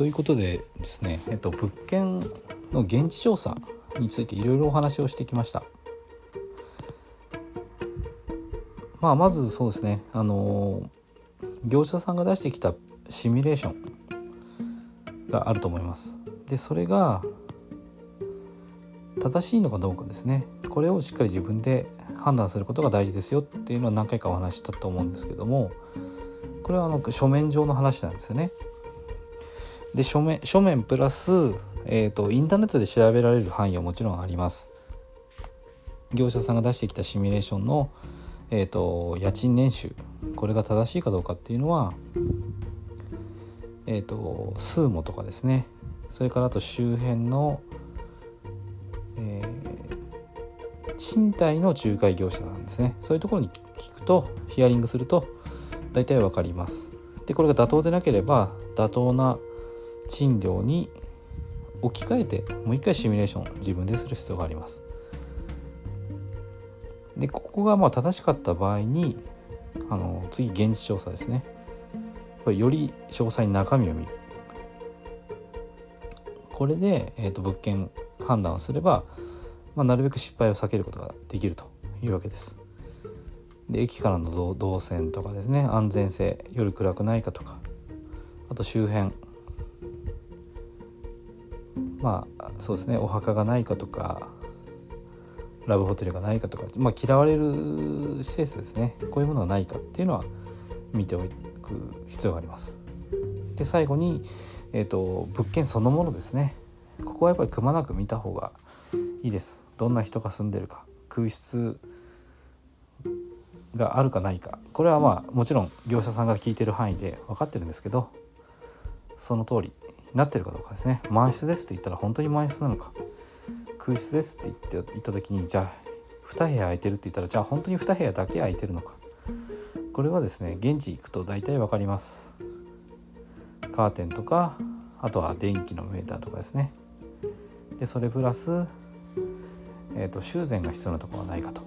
ということでですね、えっと、物件の現地調査についていろいろお話をしてきました。まあ、まずそうですね、あの業者さんが出してきたシミュレーションがあると思います。でそれが正しいのかどうかですねこれをしっかり自分で判断することが大事ですよっていうのは何回かお話したと思うんですけどもこれはあの書面上の話なんですよね。で書面書面プラス、えーと、インターネットで調べられる範囲はもちろんあります。業者さんが出してきたシミュレーションの、えーと、家賃年収これが正しいかどうかっていうのは、えーと、スーモとかですねそれからあと周辺の、えー、賃貸の仲介業者なんですねそういうところに聞くとヒアリングすると大体分かります。でこれが妥当でなければ妥当な賃料に置き換えてもう一回シミュレーション自分でする必要があります。でここがまあ正しかった場合にあの次現地調査ですねこれより詳細に中身を見るこれで、えーと、物件判断をすれば、まあ、なるべく失敗を避けることができるというわけです。で駅からの動線とかですね安全性夜暗くないかとかあと周辺まあそうですね。お墓がないかとかラブホテルがないかとか、まあ、嫌われる施設ですね。こういうものがないかっていうのは見ておく必要があります。で最後に、えーと、物件そのものですね。ここはやっぱりくまなく見た方がいいです。どんな人が住んでるか空室があるかないか。これはまあもちろん業者さんが聞いてる範囲で分かってるんですけどその通り。なってるかどうかですね。満室ですって言ったら本当に満室なのか。空室ですって言って言った時にじゃあ2部屋空いてるって言ったらじゃあ本当に2部屋だけ空いてるのか。これはですね現地行くと大体分かります。カーテンとかあとは電気のメーターとかですね。でそれプラス、えーと、修繕が必要なところはないかと。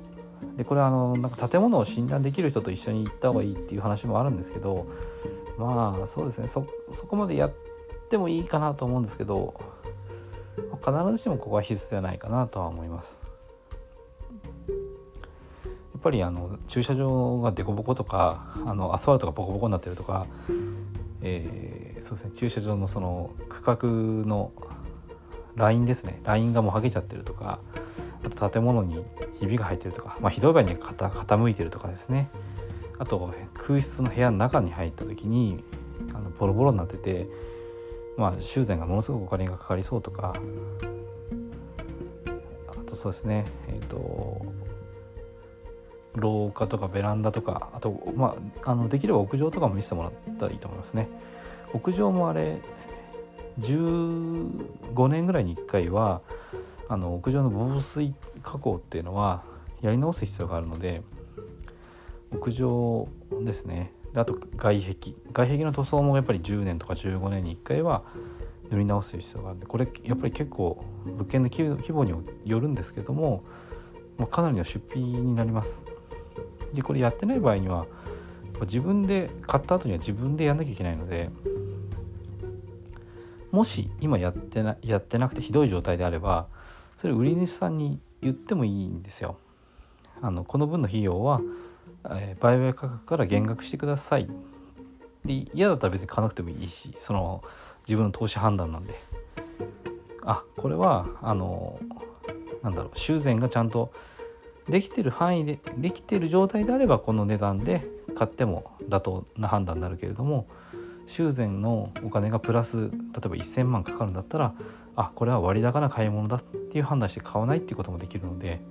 でこれはあのなんか建物を診断できる人と一緒に行った方がいいっていう話もあるんですけどまあそうですね。そこまでやってもいいかなと思うんですけど必ずしもここは必須ではないかなとは思います。やっぱりあの駐車場が凸凹とかあのアスファルトがボコボコになってるとか、えー、そうですね駐車場のその区画のラインですねラインがもう剥げちゃってるとかあと建物にひびが入ってるとか、まあ、ひどい場合に傾いてるとかですねあと空室の部屋の中に入った時にあのボロボロになっててまあ修繕がものすごくお金がかかりそうとか。あとそうですね。えっ、ー、と廊下とかベランダとか。あとまああのできれば屋上とかも見せてもらったらいいと思いますね。屋上もあれ15年ぐらいに1回はあの屋上の防水加工っていうのはやり直す必要があるので屋上ですね。あと外壁。外壁の塗装もやっぱり10年とか15年に1回は塗り直す必要があるんでこれやっぱり結構物件の規模によるんですけども、まあ、かなりの出費になります。でこれやってない場合には自分で買った後には自分でやんなきゃいけないのでもし今やってなやってなくてひどい状態であればそれ売り主さんに言ってもいいんですよ。あのこの分の費用はえ売買価格から減額してください。で嫌だったら別に買わなくてもいいしその自分の投資判断なんで。あこれはあのなんだろう修繕がちゃんとできてる範囲でできてる状態であればこの値段で買っても妥当な判断になるけれども修繕のお金がプラス例えば1,000万かかるんだったらあこれは割高な買い物だっていう判断して買わないっていうこともできるので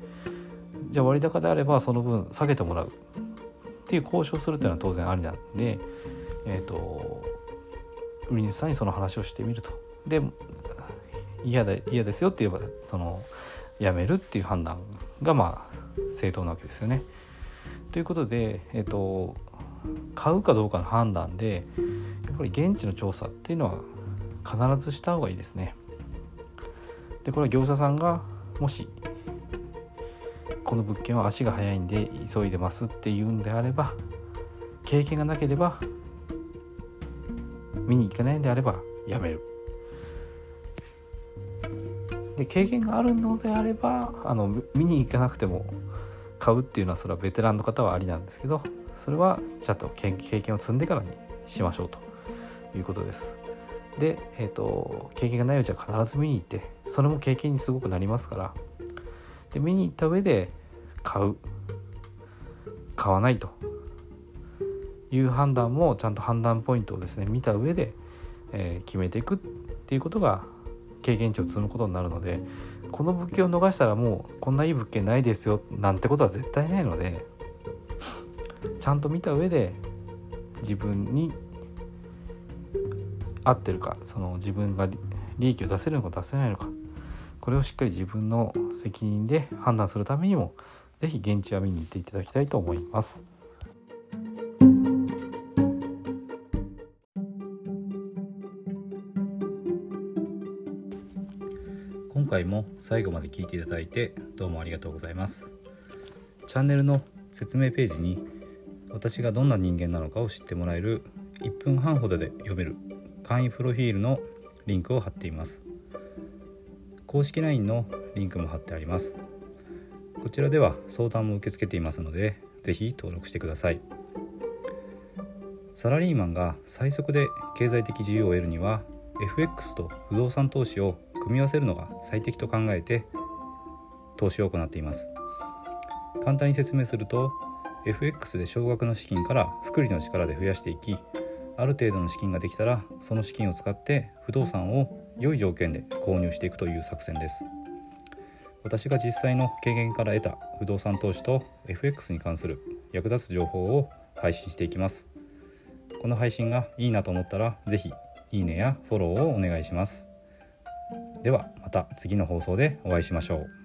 じゃあ割高であればその分下げてもらうっていう交渉するっていうのは当然ありなんで、えーと、売り主さんにその話をしてみると。で嫌で嫌ですよって言えばそのやめるっていう判断がまあ正当なわけですよね。ということで、えーと、買うかどうかの判断でやっぱり現地の調査っていうのは必ずした方がいいですね。でこれは業者さんがもしこの物件は足が速いんで急いでますっていうんであれば経験がなければ見に行かないんであればやめる。で経験があるのであればあの見に行かなくても買うっていうのはそれはベテランの方はありなんですけどそれはちゃんと経験を積んでからにしましょうと。いうことです。で、えーと、経験がないうちは必ず見に行ってそれも経験にすごくなりますから。で見に行った上で買う。買わないと。いう判断もちゃんと判断ポイントをですね見た上で、えー、決めていくっていうことが経験値を積むことになるのでこの物件を逃したらもうこんないい物件ないですよなんてことは絶対ないのでちゃんと見た上で自分に合ってるかその自分が利益を出せるのか出せないのかこれをしっかり自分の責任で判断するためにも是非現地は見に行っていただきたいと思います。今回も最後まで聞いていただいてどうもありがとうございます。チャンネルの説明ページに私がどんな人間なのかを知ってもらえる1分半ほどで読める簡易プロフィールのリンクを貼っています公式 LINE のリンクも貼ってありますこちらでは相談も受け付けていますので是非登録してください。サラリーマンが最速で経済的自由を得るには FX と不動産投資を組み合わせるのが最適と考えて投資を行っています。簡単に説明すると FX で少額の資金から複利の力で増やしていきある程度の資金ができたらその資金を使って不動産を良い条件で購入していくという作戦です。私が実際の経験から得た不動産投資と FX に関する役立つ情報を配信していきます。この配信がいいなと思ったら是非いいねやフォローをお願いします。ではまた次の放送でお会いしましょう。